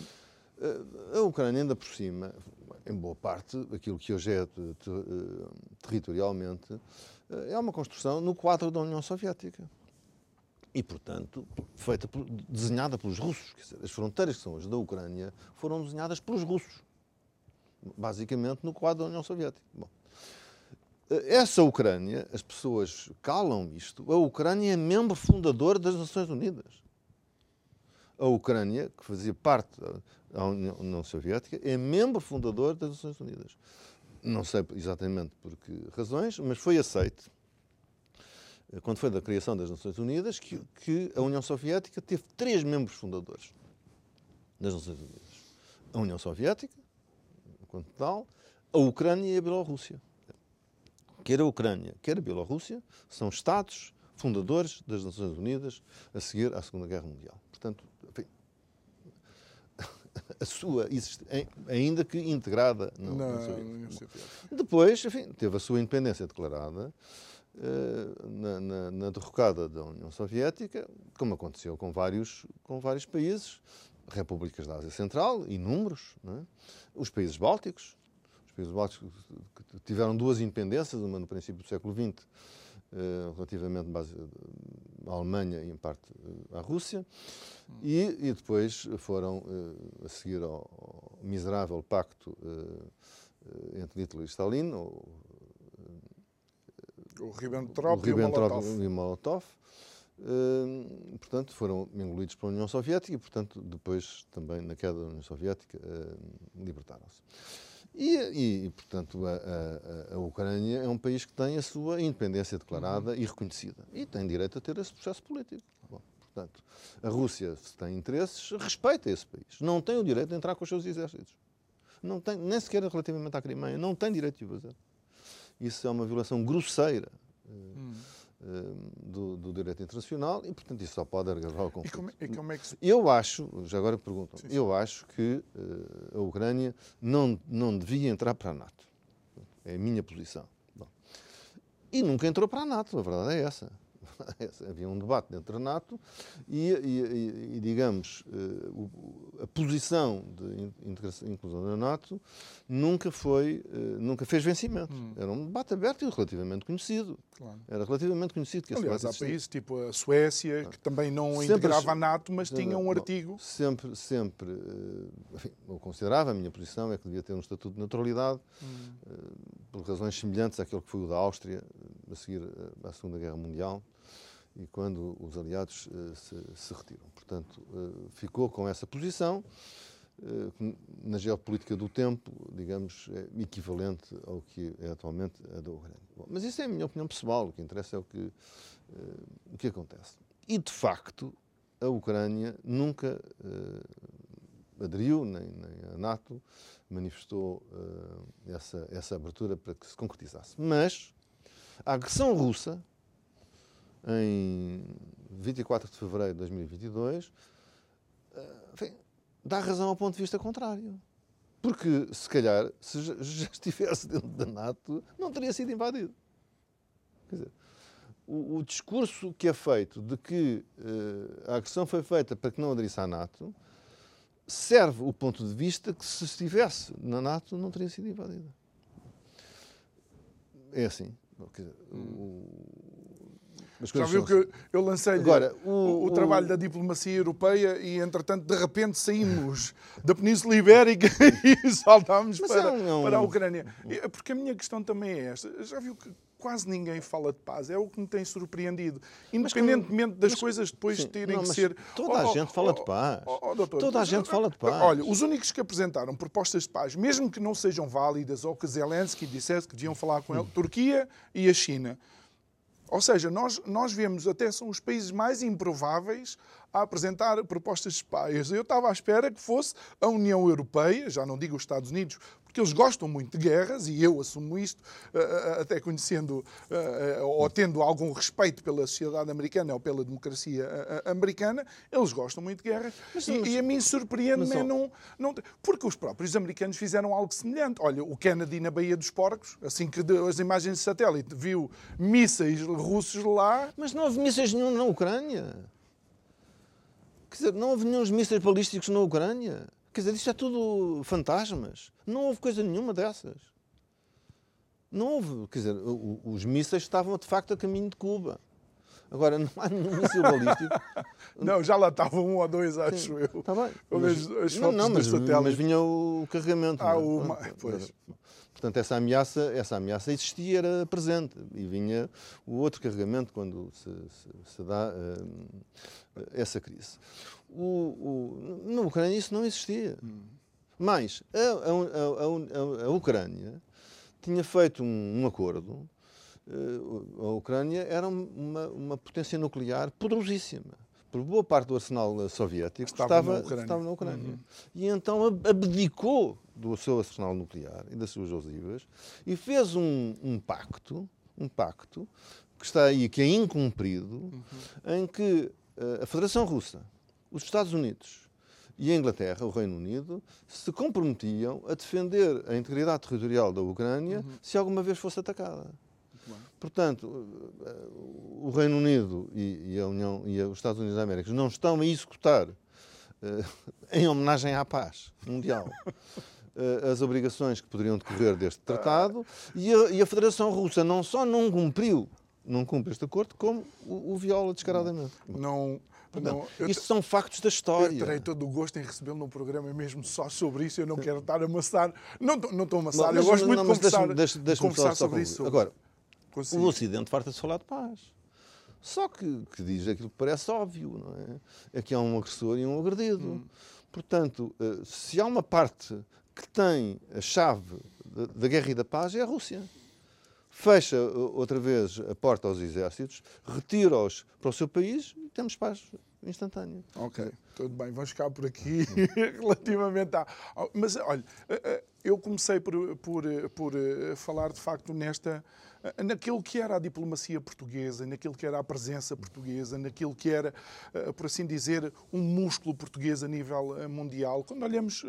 Eh, a Ucrânia, ainda por cima, em boa parte, aquilo que hoje é territorialmente, eh, é uma construção no quadro da União Soviética. E, portanto, feita, desenhada pelos russos. Dizer, as fronteiras que são hoje da Ucrânia foram desenhadas pelos russos. Basicamente no quadro da União Soviética. Bom, eh, essa Ucrânia, as pessoas calam isto, a Ucrânia é membro fundador das Nações Unidas. A Ucrânia, que fazia parte da União Soviética, é membro fundador das Nações Unidas não sei exatamente por que razões, mas foi aceito, eh, quando foi da criação das Nações Unidas, que, que a União Soviética teve três membros fundadores das Nações Unidas. A União Soviética, enquanto tal, a Ucrânia e a Bielorrússia. Quer a Ucrânia, quer a Bielorrússia, são Estados fundadores das Nações Unidas a seguir à Segunda Guerra Mundial. Portanto, a sua ainda que integrada na, União Soviética. Depois, enfim, teve a sua independência declarada uh, na, na, na, derrocada da União Soviética, como aconteceu com vários, com vários países, repúblicas da Ásia Central, inúmeros, é? os países bálticos, os países bálticos que tiveram duas independências, uma no princípio do século XX, relativamente à Alemanha e em parte à Rússia, e, e depois foram, a seguir ao, miserável pacto entre Hitler e Stalin, o, o Ribbentrop, e o Molotov. E Molotov. portanto, foram engolidos pela União Soviética e, portanto, depois, também na queda da União Soviética, libertaram-se. E, e, portanto, a, a, a, Ucrânia é um país que tem a sua independência declarada e reconhecida. E tem direito a ter esse processo político. Bom, portanto, a Rússia, se tem interesses, respeita esse país. Não tem o direito de entrar com os seus exércitos. Não tem, nem sequer relativamente à Crimeia, não tem direito de fazer. Isso é uma violação grosseira. Eh, do, do, direito internacional e, portanto, isso só pode agravar o conflito. E como, e como é que se... Eu acho, já agora perguntam, sim, sim. eu acho que uh, a Ucrânia não, não devia entrar para a NATO. É a minha posição. Bom. E nunca entrou para a NATO, a verdade é essa. havia um debate dentro da NATO e, e, e digamos, eh, a posição de inclusão da NATO nunca foi, eh, nunca fez vencimento. Hum. Era um debate aberto e relativamente conhecido. Claro. Era relativamente conhecido que Aliás, há países tipo a Suécia, que também não sempre integrava a NATO, mas tinha um artigo. Sempre, sempre, eh, enfim, eu considerava, a minha posição é que devia ter um estatuto de neutralidade, hum. por razões semelhantes àquele que foi o da Áustria, a seguir à Segunda Guerra Mundial e quando os aliados se, se retiram. Portanto, ficou com essa posição na geopolítica do tempo, digamos, é equivalente ao que é atualmente a da Ucrânia. Bom, mas isso é a minha opinião pessoal, o que interessa é o que, o que acontece. E, de facto, a Ucrânia nunca aderiu, nem, nem a NATO manifestou uh, essa, essa abertura para que se concretizasse. Mas a agressão russa, em 24 de fevereiro de 2022, uh, enfim, dá razão ao ponto de vista contrário. Porque, se calhar, se já estivesse dentro da NATO, não teria sido invadido. Quer dizer, o, o discurso que é feito de que uh, a agressão foi feita para que não aderisse à NATO serve o ponto de vista que se estivesse na NATO não teria sido invadida. É assim. Já viu que eu lancei Agora, o, o, o, trabalho da diplomacia europeia e, entretanto, de repente saímos da Península Ibérica e saltámos para, é para a Ucrânia. Porque a minha questão também é esta. Já viu que quase ninguém fala de paz. É o que me tem surpreendido. Independentemente das mas, coisas depois sim, terem não, que ser. Toda a oh, gente fala de paz. Oh, oh, doutor, toda a gente fala de paz. Olha, os únicos que apresentaram propostas de paz, mesmo que não sejam válidas ou que Zelensky dissesse que deviam falar com ele, Turquia e a China. Ou seja, nós, nós vemos até são os países mais improváveis a apresentar propostas de paz. Eu estava à espera que fosse a União Europeia, já não digo os Estados Unidos, porque eles gostam muito de guerras, e eu assumo isto, eh, eh, até conhecendo eh, ou tendo algum respeito pela sociedade americana ou pela democracia americana, eles gostam muito de guerras. Mas, e, mas, e, a mim surpreende-me não, não. Porque os próprios americanos fizeram algo semelhante. Olha, o Kennedy na Baía dos Porcos, assim que as imagens de satélite viu mísseis russos lá. Mas não houve mísseis nenhum na Ucrânia. Quer dizer, não houve nenhum mísseis balísticos na Ucrânia. Quer dizer, isto é tudo fantasmas. Não houve coisa nenhuma dessas. Não houve. Quer dizer, os mísseis estavam de facto a caminho de Cuba. Agora, não há nenhum míssil balístico. não, já lá estavam um ou dois, acho Sim, eu. Está bem. Mas, as não, não, mas, mas, vinha o carregamento. Ah, o... Pois. Portanto, essa ameaça, essa ameaça existia, era presente. E vinha o outro carregamento quando se, se, se dá uh, essa crise o, o, na Ucrânia isso não existia. Hum. Mas a, a, a, a, Ucrânia tinha feito um, um acordo. Uh, a Ucrânia era uma, uma potência nuclear poderosíssima por boa parte do arsenal soviético estava, estava, na Ucrânia. Estava na Ucrânia. Uhum. E então abdicou do seu arsenal nuclear e das suas ogivas e fez um, um, pacto, um pacto que está aí, que é incumprido, uhum. em que uh, a Federação Russa os Estados Unidos e a Inglaterra, o Reino Unido, se comprometiam a defender a integridade territorial da Ucrânia uhum. se alguma vez fosse atacada. Portanto, o Reino Unido e, a União e os Estados Unidos da América não estão a executar, eh, em homenagem à paz mundial, eh, as obrigações que poderiam decorrer deste tratado e a, e a Federação Russa não só não cumpriu, não cumpre este acordo, como o, o viola descaradamente. Não, não, Isto são factos da história. Eu terei todo o gosto em recebê-lo num programa mesmo só sobre isso. Eu não quero estar a amassar. Não, não estou a amassar. Mas, eu gosto muito não, de conversar, deixa, deixa, de conversar sobre isso. Agora, Consigo. o Ocidente farta-se falar de paz. Só que, que, diz aquilo que parece óbvio, não é? Aqui há um agressor e um agredido. Hum. Portanto, eh, se há uma parte que tem a chave da guerra e da paz, é a Rússia fecha outra vez a porta aos exércitos, retira-os para o seu país e temos paz instantânea. Ok, tudo bem, vamos ficar por aqui relativamente a. Mas olha, eh, eh, eu comecei por, por, por eh, falar de facto nesta. Naquilo que era a diplomacia portuguesa, naquilo que era a presença portuguesa, naquilo que era, por assim dizer, um músculo português a nível mundial. Quando olhamos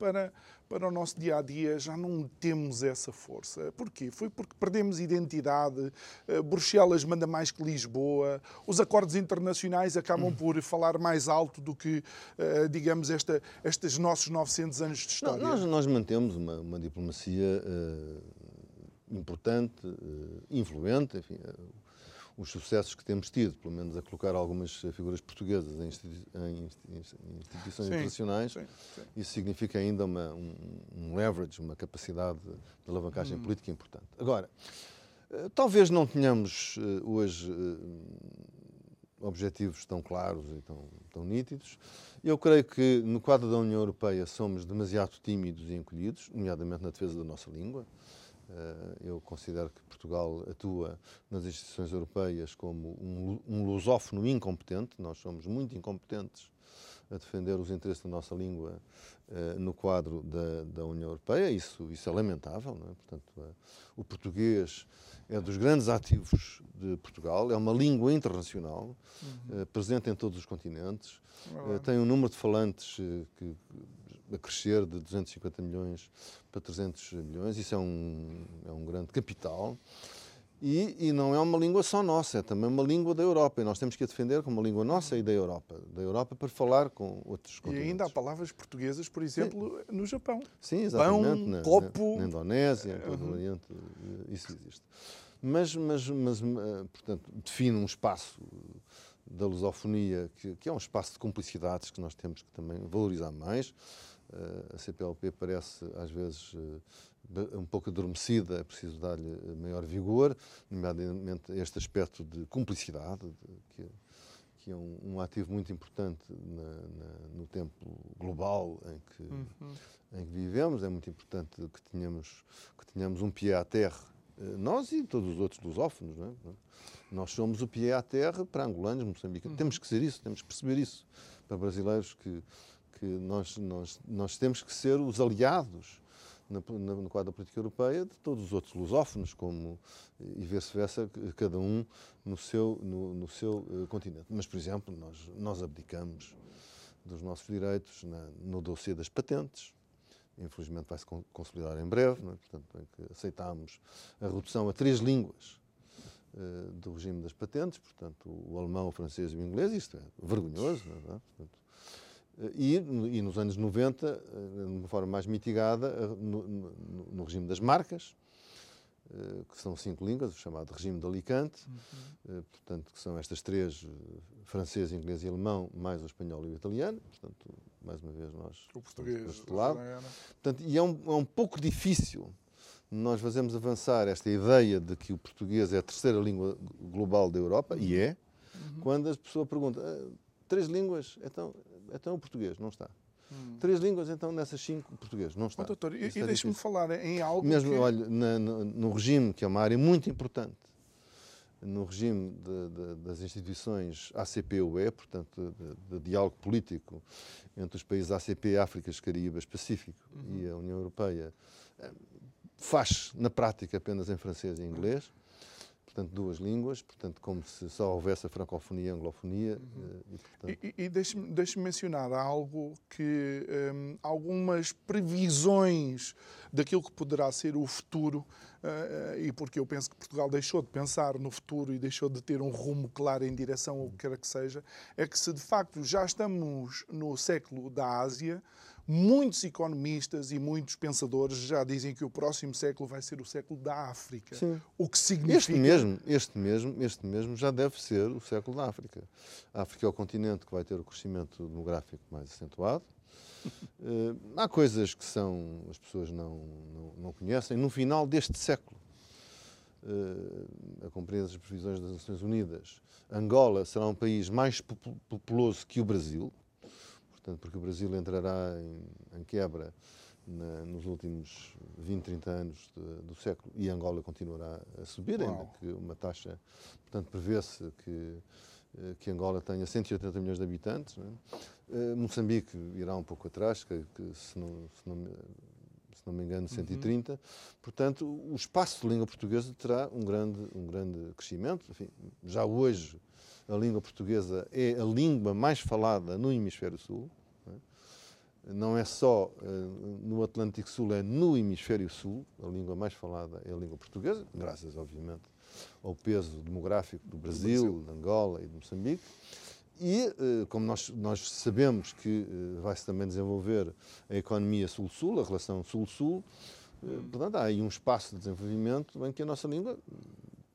para, para o nosso dia a dia já não temos essa força. Porquê? Foi porque perdemos identidade, eh, Bruxelas manda mais que Lisboa, os acordos internacionais acabam por falar mais alto do que, eh, digamos, esta, estes nossos 900 anos de história. Não, nós, nós, mantemos uma, uma diplomacia uh, importante, uh, influente, enfim. Uh, os sucessos que temos tido, pelo menos a colocar algumas figuras portuguesas em, institui em instituições sim, internacionais, sim, sim. isso significa ainda uma, um, um, leverage, uma capacidade de alavancagem hum. política importante. Agora, eh, talvez não tenhamos eh, hoje eh, objetivos tão claros e tão, tão nítidos. Eu creio que no quadro da União Europeia somos demasiado tímidos e encolhidos, nomeadamente na defesa da nossa língua. Eh, eu considero que Portugal atua nas instituições europeias como um, um lusófono incompetente. Nós somos muito incompetentes a defender os interesses da nossa língua uh, no quadro da, da, União Europeia. Isso, isso é lamentável. É? Portanto, uh, o português é dos grandes ativos de Portugal, é uma língua internacional, uhum. uh, presente em todos os continentes, tem um número de falantes que, a crescer de 250 milhões para 300 milhões. Isso é um, é um grande capital. E, e, não é uma língua só nossa, é também uma língua da Europa. E nós temos que a defender como uma língua nossa e da Europa. Da Europa para falar com outros continentes. E ainda há palavras portuguas, por exemplo, Sim. no Japão. Sim, exatamente. Pão, na, copo... Na, na Indonésia, em todo o Oriente, isso existe. Mas, mas, mas, eh, portanto, define um espaço da lusofonia que, que é um espaço de cumplicidades que nós temos que também valorizar mais. Eh, a CPLP parece, às vezes, eh, um pouco adormecida, é preciso dar-lhe maior vigor, nomeadamente este aspecto de cumplicidade, de, que, que, é um, um, ativo muito importante na, na, no tempo global em que, uhum. em que vivemos. É muito importante que tenhamos, que tenhamos um pé à terra, eh, nós e todos os outros lusófonos. Não é? Nós somos o pé à terra para angolanos, moçambicanos. Uhum. Temos que ser isso, temos que perceber isso. Para brasileiros que que nós, nós, nós temos que ser os aliados na, na, no quadro da política europeia de todos os outros lusófonos, como, e vice-versa, cada um no seu, no, no seu uh, continente. Mas, por exemplo, nós, nós abdicamos dos nossos direitos na, no dossiê das patentes, infelizmente vai-se consolidar em breve, é? portanto, é aceitámos a redução a três línguas uh, do regime das patentes, portanto, o alemão, o francês e o inglês, isto é vergonhoso, é? Portanto, e, e, nos anos 90, eh, de uma forma mais mitigada, eh, no, no, no regime das marcas, eh, que são cinco línguas, o chamado regime de Alicante, uhum. portanto, que são estas três, francês, inglês e alemão, mais o espanhol e o italiano, portanto, mais uma vez nós o português deste lado. Portanto, e é um, é um pouco difícil nós fazemos avançar esta ideia de que o português é a terceira língua global da Europa, e é, uhum. quando a pessoa pergunta, ah, três línguas, então então o português não está. Hum. Três línguas, então, nessas cinco, português não está. Oh, doutor, e, e deixe-me falar em algo Mesmo, que... olha, na, no, no, regime, que é uma área muito importante, no regime de, de, das instituições ACP-UE, portanto, de, de, diálogo político entre os países ACP, África, Caribas, Pacífico uhum. e a União Europeia, eh, faz, na prática, apenas em francês e inglês portanto, duas línguas, portanto, como se só houvesse a francofonia e a anglofonia. Uhum. Eh, e, portanto... e, e deixe-me deixe mencionar algo que um, algumas previsões daquilo que poderá ser o futuro, uh, e porque eu penso que Portugal deixou de pensar no futuro e deixou de ter um rumo claro em direção ao que quer que seja, é que se de facto já estamos no século da Ásia, Muitos economistas e muitos pensadores já dizem que o próximo século vai ser o século da África. Sim. O que significa. Este mesmo, este, mesmo, este mesmo já deve ser o século da África. A África é o continente que vai ter o crescimento demográfico mais acentuado. Uh, há coisas que são as pessoas não, não, não conhecem. No final deste século, uh, a compreender as previsões das Nações Unidas, Angola será um país mais populoso que o Brasil portanto, porque o Brasil entrará em, em quebra na, nos últimos 20, 30 anos de, do século e Angola continuará a subir, ainda que uma taxa, portanto, prevê-se que, eh, que Angola tenha 180 milhões de habitantes. É? Moçambique irá um pouco atrás, que, que se, não, se, não, se, não, me engano, 130. Uhum. Portanto, o espaço de língua portuguesa terá um grande, um grande crescimento. Enfim, já hoje a língua portuguesa é a língua mais falada no Hemisfério Sul. Não é, é só eh, no Atlântico Sul, é no Hemisfério Sul. A língua mais falada é a língua portuguesa, graças, obviamente, ao peso demográfico do Brasil, de Angola e de Moçambique. E, eh, como nós, nós sabemos que eh, vai-se também desenvolver a economia Sul-Sul, a relação Sul-Sul, portanto, há aí um espaço de desenvolvimento em que a nossa língua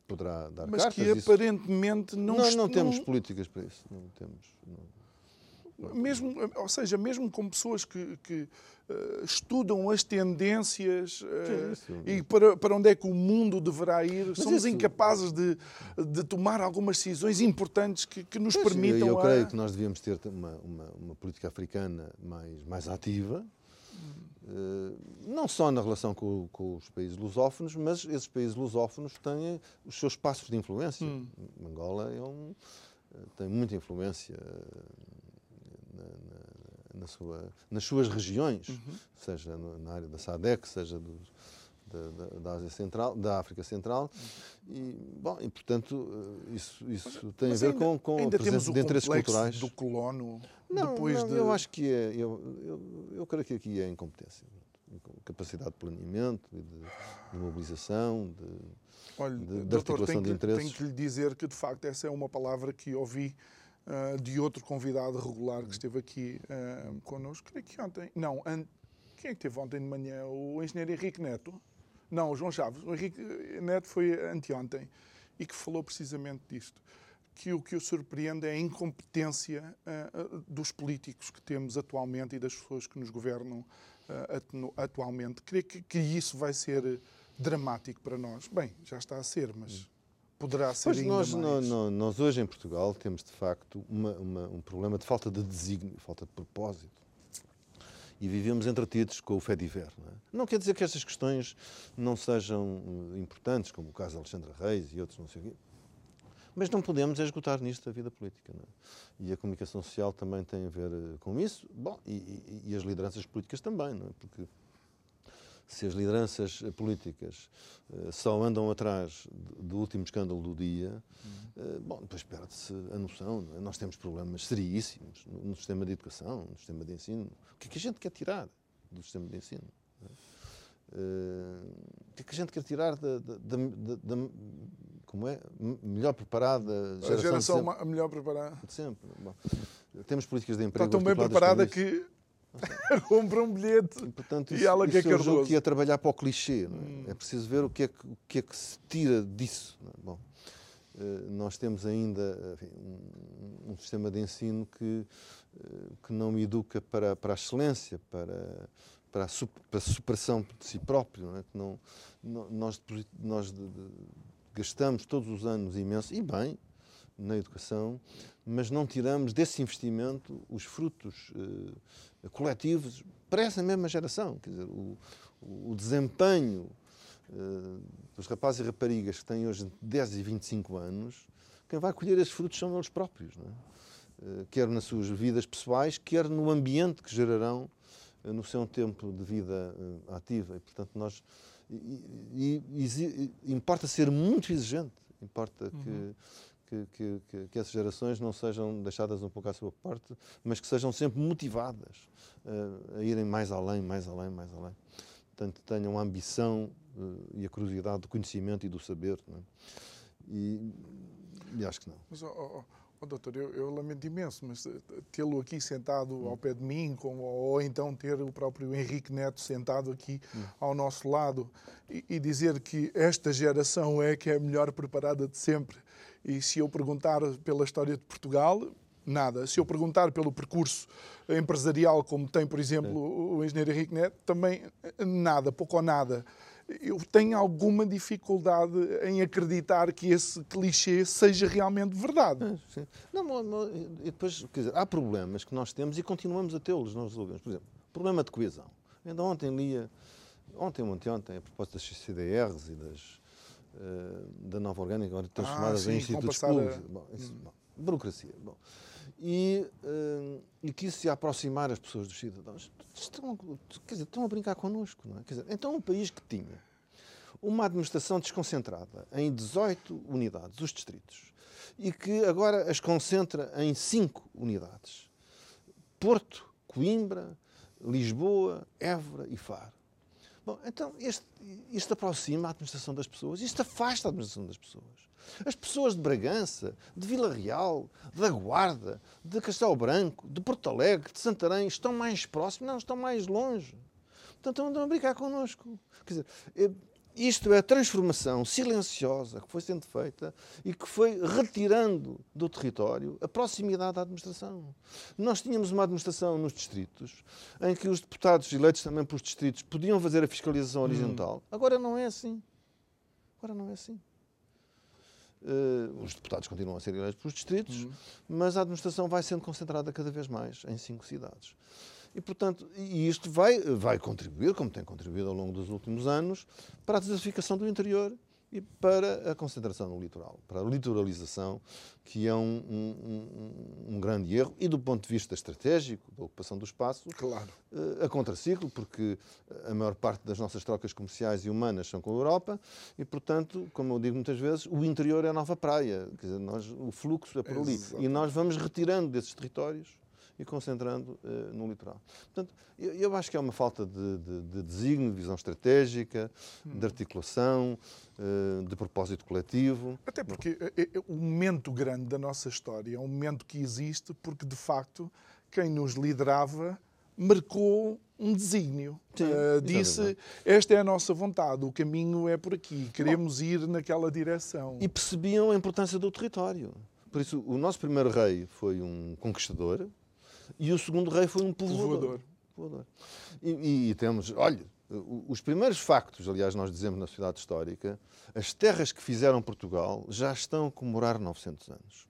poderá dar Mas cartas. que aparentemente não... Não, não temos políticas para isso. Não temos... Não. Mesmo, ou seja, mesmo com pessoas que, que uh, estudam as tendências uh, e para, para onde é que o mundo deverá ir, Mas somos isso... incapazes de, de tomar algumas decisões importantes que, que nos pois, permitam. Eu, eu a... creio que nós devíamos ter uma, uma, uma política africana mais, mais ativa. Uh, não só na relação com, com, os países lusófonos, mas esses países lusófonos têm os seus espaços de influência. Hum. Angola é um, tem muita influência na, na, na sua, nas suas regiões, uhum. seja na área da SADEC, seja do, da, da, Ásia Central, da África Central, e, bom, e portanto isso, isso tem a ver ainda, com, com ainda a presença de interesses culturais. do colono não, depois não, de... eu acho que é, eu, eu, eu creio que aqui é incompetência, capacidade de planeamento, de, de mobilização, de, Olha, de, de doutor, articulação de interesses. Tenho que lhe dizer que de facto essa é uma palavra que ouvi uh, de outro convidado regular que esteve aqui uh, connosco, creio que ontem. Não, an... quem é que esteve ontem de manhã? O engenheiro Henrique Neto? Não, o João Chaves. O Henrique Neto foi anteontem e que falou precisamente disto. Que o que o surpreende é a incompetência uh, dos políticos que temos atualmente e das pessoas que nos governam uh, atualmente. Creio que, que, isso vai ser dramático para nós. Bem, já está a ser, mas poderá ser pois ainda nós, mais. Nós, nós hoje em Portugal temos de facto uma, uma, um problema de falta de desígnio, falta de propósito. E vivemos entretidos com o fé diver. Não, é? não quer dizer que estas questões não sejam eh, importantes, como o caso de Alexandre Reis e outros, não sei o quê. Mas não podemos esgotar nisto a vida política. É? E a comunicação social também tem a ver eh, com isso. Bom, e, e, e as lideranças políticas também, não é? Porque se as lideranças políticas uh, só andam atrás do último escândalo do dia, uh, bom, depois perde-se a noção. É? Nós temos problemas seríssimos no, no, sistema de educação, no sistema de ensino. O que é que a gente quer tirar do sistema de ensino? Uh, o que é que a gente quer tirar da, da, da, da como é? Melhor preparada geração. A geração a melhor preparada. De sempre. Bom, temos políticas de emprego. Está tão bem preparada que compra um bilhete e, portanto, isso, e ela que é cardoso. que ia trabalhar para o clichê. É? Hum. é? preciso ver o que é que, o que, é que se tira disso. É? Bom, eh, nós temos ainda enfim, um, um, sistema de ensino que, eh, que não educa para, para a excelência, para, para, a, para a superação de si próprio. Não é? que não, nós nós de, de, gastamos todos os anos imenso, e bem, na educação, mas não tiramos desse investimento os frutos uh, coletivos para essa mesma geração. Quer dizer, o, o desempenho uh, dos rapazes e raparigas que têm hoje 10 e 25 anos, quem vai colher esses frutos são eles próprios, é? uh, quer nas suas vidas pessoais, quer no ambiente que gerarão no seu tempo de vida ativa. E, portanto, nós. E, e, e, importa ser muito exigente, importa uhum. Que que, que, que, essas gerações não sejam deixadas um pouco à sua parte, mas que sejam sempre motivadas uh, a irem mais além, mais além, mais além. Portanto, tenham a ambição uh, e a curiosidade do conhecimento e do saber. É? E, e, acho que não. Mas, oh, oh, oh doutor, eu, eu, lamento imenso, mas eh, tê-lo aqui sentado hum. ao pé de mim, com, ou então ter o próprio Henrique Neto sentado aqui hum. ao nosso lado e, e dizer que esta geração é que é a melhor preparada de sempre e se eu perguntar pela história de Portugal, nada. Se eu perguntar pelo percurso empresarial, como tem, por exemplo, o engenheiro Henrique Neto, também nada, pouco ou nada. Eu tenho alguma dificuldade em acreditar que esse clichê seja realmente verdade. Sim. Não, depois, quer dizer, há problemas que nós temos e continuamos a tê-los, não resolvemos. Por exemplo, problema de coesão. Ainda ontem lia, ontem, ontem, ontem, a propósito das CDRs e das da nova orgânica, agora transformadas ah, sim, em institutos públicos. A... Bom, isso, bom, burocracia. Bom. E, uh, e quis se aproximar as pessoas dos cidadãos. Estão, quer dizer, estão a brincar connosco. Não é? Quer dizer, então, um país que tinha uma administração desconcentrada em 18 unidades, os distritos, e que agora as concentra em 5 unidades: Porto, Coimbra, Lisboa, Évora e Faro. Bom, então isto, aproxima a administração das pessoas, isto afasta a administração das pessoas. As pessoas de Bragança, de Vila Real, da Guarda, de Castelo Branco, de Porto Alegre, de Santarém, estão mais próximos, não, estão mais longe. Portanto, estão a brincar connosco. Quer dizer, é, isto é a transformação silenciosa que foi sendo feita e que foi retirando do território a proximidade da administração. Nós tínhamos uma administração nos distritos em que os deputados eleitos também pelos distritos podiam fazer a fiscalização hum. horizontal. Hum. Agora não é assim. Agora não é assim. Uh, os deputados continuam a ser eleitos pelos distritos, hum. mas a administração vai sendo concentrada cada vez mais em cinco cidades. E, portanto, e isto vai, vai contribuir, como tem contribuído ao longo dos últimos anos, para a desertificação do interior e para a concentração no litoral, para a litoralização, que é um, um, um, grande erro, e do ponto de vista estratégico, da ocupação do espaço, claro. Eh, a contraciclo, porque a maior parte das nossas trocas comerciais e humanas são com a Europa, e, portanto, como eu digo muitas vezes, o interior é a nova praia, quer dizer, nós, o fluxo é por ali. Exatamente. E nós vamos retirando desses territórios e concentrando uh, no litoral. Portanto, eu, eu, acho que é uma falta de, de, de desígnio, de visão estratégica, hum. de articulação, uh, de propósito coletivo. Até porque é, é, o momento grande da nossa história é um momento que existe porque, de facto, quem nos liderava marcou um desígnio. Sim, uh, disse: Esta é a nossa vontade, o caminho é por aqui, queremos Bom, ir naquela direção. E percebiam a importância do território. Por isso, o nosso primeiro rei foi um conquistador, e o segundo rei foi um povoador. povoador. E, e, temos, olha, os primeiros factos, aliás, nós dizemos na sociedade histórica, as terras que fizeram Portugal já estão a comemorar 900 anos.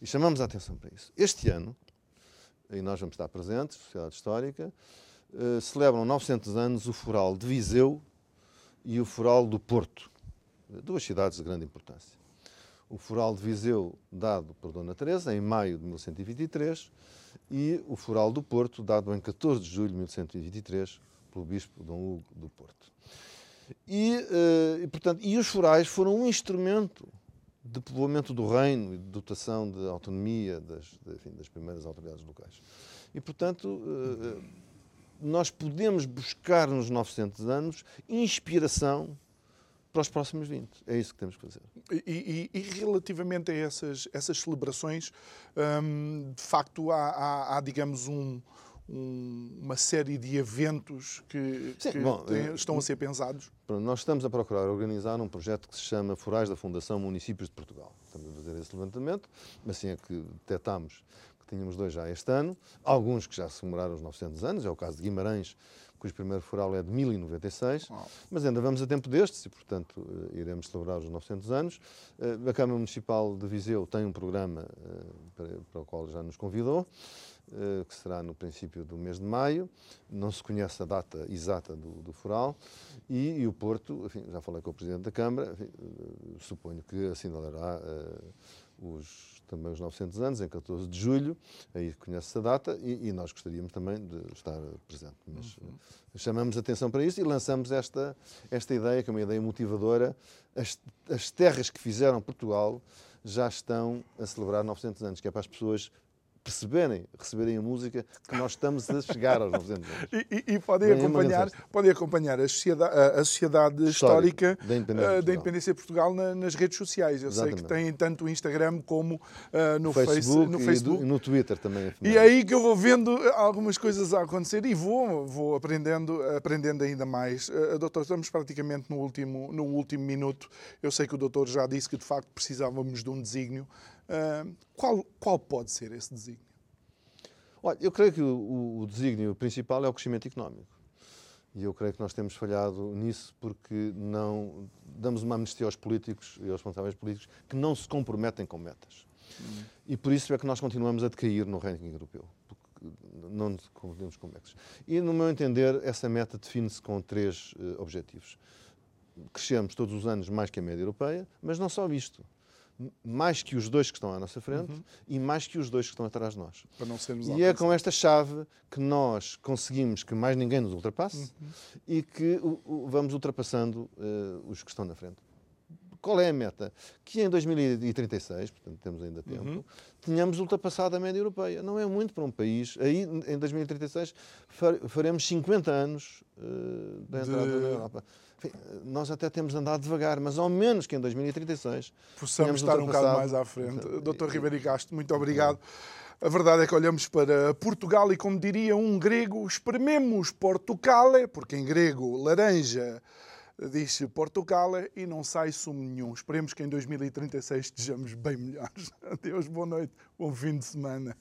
E chamamos a atenção para isso. Este ano, e nós vamos estar presentes, sociedade histórica, uh, celebram 900 anos o Foral de Viseu e o Foral do Porto, duas cidades de grande importância. O Foral de Viseu, dado por Dona Teresa, em maio de 1123, e o Foral do Porto, dado em 14 de julho de 1123 pelo Bispo Dom Hugo do Porto. E, uh, e, portanto, e os forais foram um instrumento de povoamento do reino e de dotação de autonomia das, de, enfim, das primeiras autoridades locais. E, portanto, uh, nós podemos buscar nos 900 anos inspiração para os próximos 20. É isso que temos que fazer. E, e, e relativamente a essas, essas celebrações, hum, de facto, há, há, há digamos, um, um, uma série de eventos que, Sim, que bom, têm, eh, estão a ser pensados? Nós estamos a procurar organizar um projeto que se chama Forais da Fundação Municípios de Portugal. Estamos a fazer esse levantamento, mas assim é que detectámos que tínhamos dois já este ano, alguns que já se comemoraram os 900 anos, é o caso de Guimarães, cujo primeiro foral é de 1096, mas ainda vamos a tempo destes e, portanto, eh, iremos celebrar os 900 anos. Eh, a Câmara Municipal de Viseu tem um programa eh, para o qual já nos convidou, que será no princípio do mês de maio. Não se conhece a data exata do, do foral. E, e, o Porto, enfim, já falei com o Presidente da Câmara, enfim, suponho que assinalará os também os 900 anos, em 14 de julho, aí conhece-se a data, e, e, nós gostaríamos também de estar presente. Mas uhum. chamamos atenção para isso e lançamos esta, esta ideia, que é uma ideia motivadora. As, as terras que fizeram Portugal já estão a celebrar 900 anos, que é para as pessoas perceberem, receberem a música que nós estamos a chegar aos 900 anos. E, e, e podem, acompanhar, podem acompanhar a sociedade, a sociedade histórica, histórica da, Independência, uh, da Independência de Portugal na, nas redes sociais. Eu Exatamente. sei que têm tanto o Instagram como uh, no Facebook, face, no, Facebook. E no Twitter também. E é aí que eu vou vendo algumas coisas a acontecer e vou, vou aprendendo, aprendendo ainda mais. Uh, doutor, estamos praticamente no último, no último minuto. Eu sei que o doutor já disse que de facto precisávamos de um desígnio. Qual, qual pode ser esse desígnio? Olha, eu creio que o, o desígnio principal é o crescimento económico. E eu creio que nós temos falhado nisso porque não damos uma amnistia aos políticos e aos responsáveis políticos que não se comprometem com metas. Hum. E por isso é que nós continuamos a decair no ranking europeu. Porque não nos comprometemos com metas. E, no meu entender, essa meta define-se com três uh, objetivos. Crescemos todos os anos mais que a média europeia, mas não só isto mais que os dois que estão à nossa frente uhum. e mais que os dois que estão atrás de nós. Para não sermos e é com esta chave que nós conseguimos que mais ninguém nos ultrapasse uhum. e que uh, uh, vamos ultrapassando uh, os que estão na frente. Qual é a meta? Que em 2036, portanto temos ainda tempo, uhum. tenhamos ultrapassado a média europeia. Não é muito para um país. Aí, em 2036, faremos 50 anos uh, da entrada de... na Europa. Enfim, nós até temos andado devagar, mas ao menos que em 2036 possamos estar um bocado mais à frente. Doutor Ribeiro Castro, muito obrigado. A verdade é que olhamos para Portugal e, como diria um grego, esprememos Portucale, porque em grego laranja diz Portugal e não sai sumo nenhum. Esperemos que em 2036 estejamos bem melhores. Adeus, boa noite, bom fim de semana.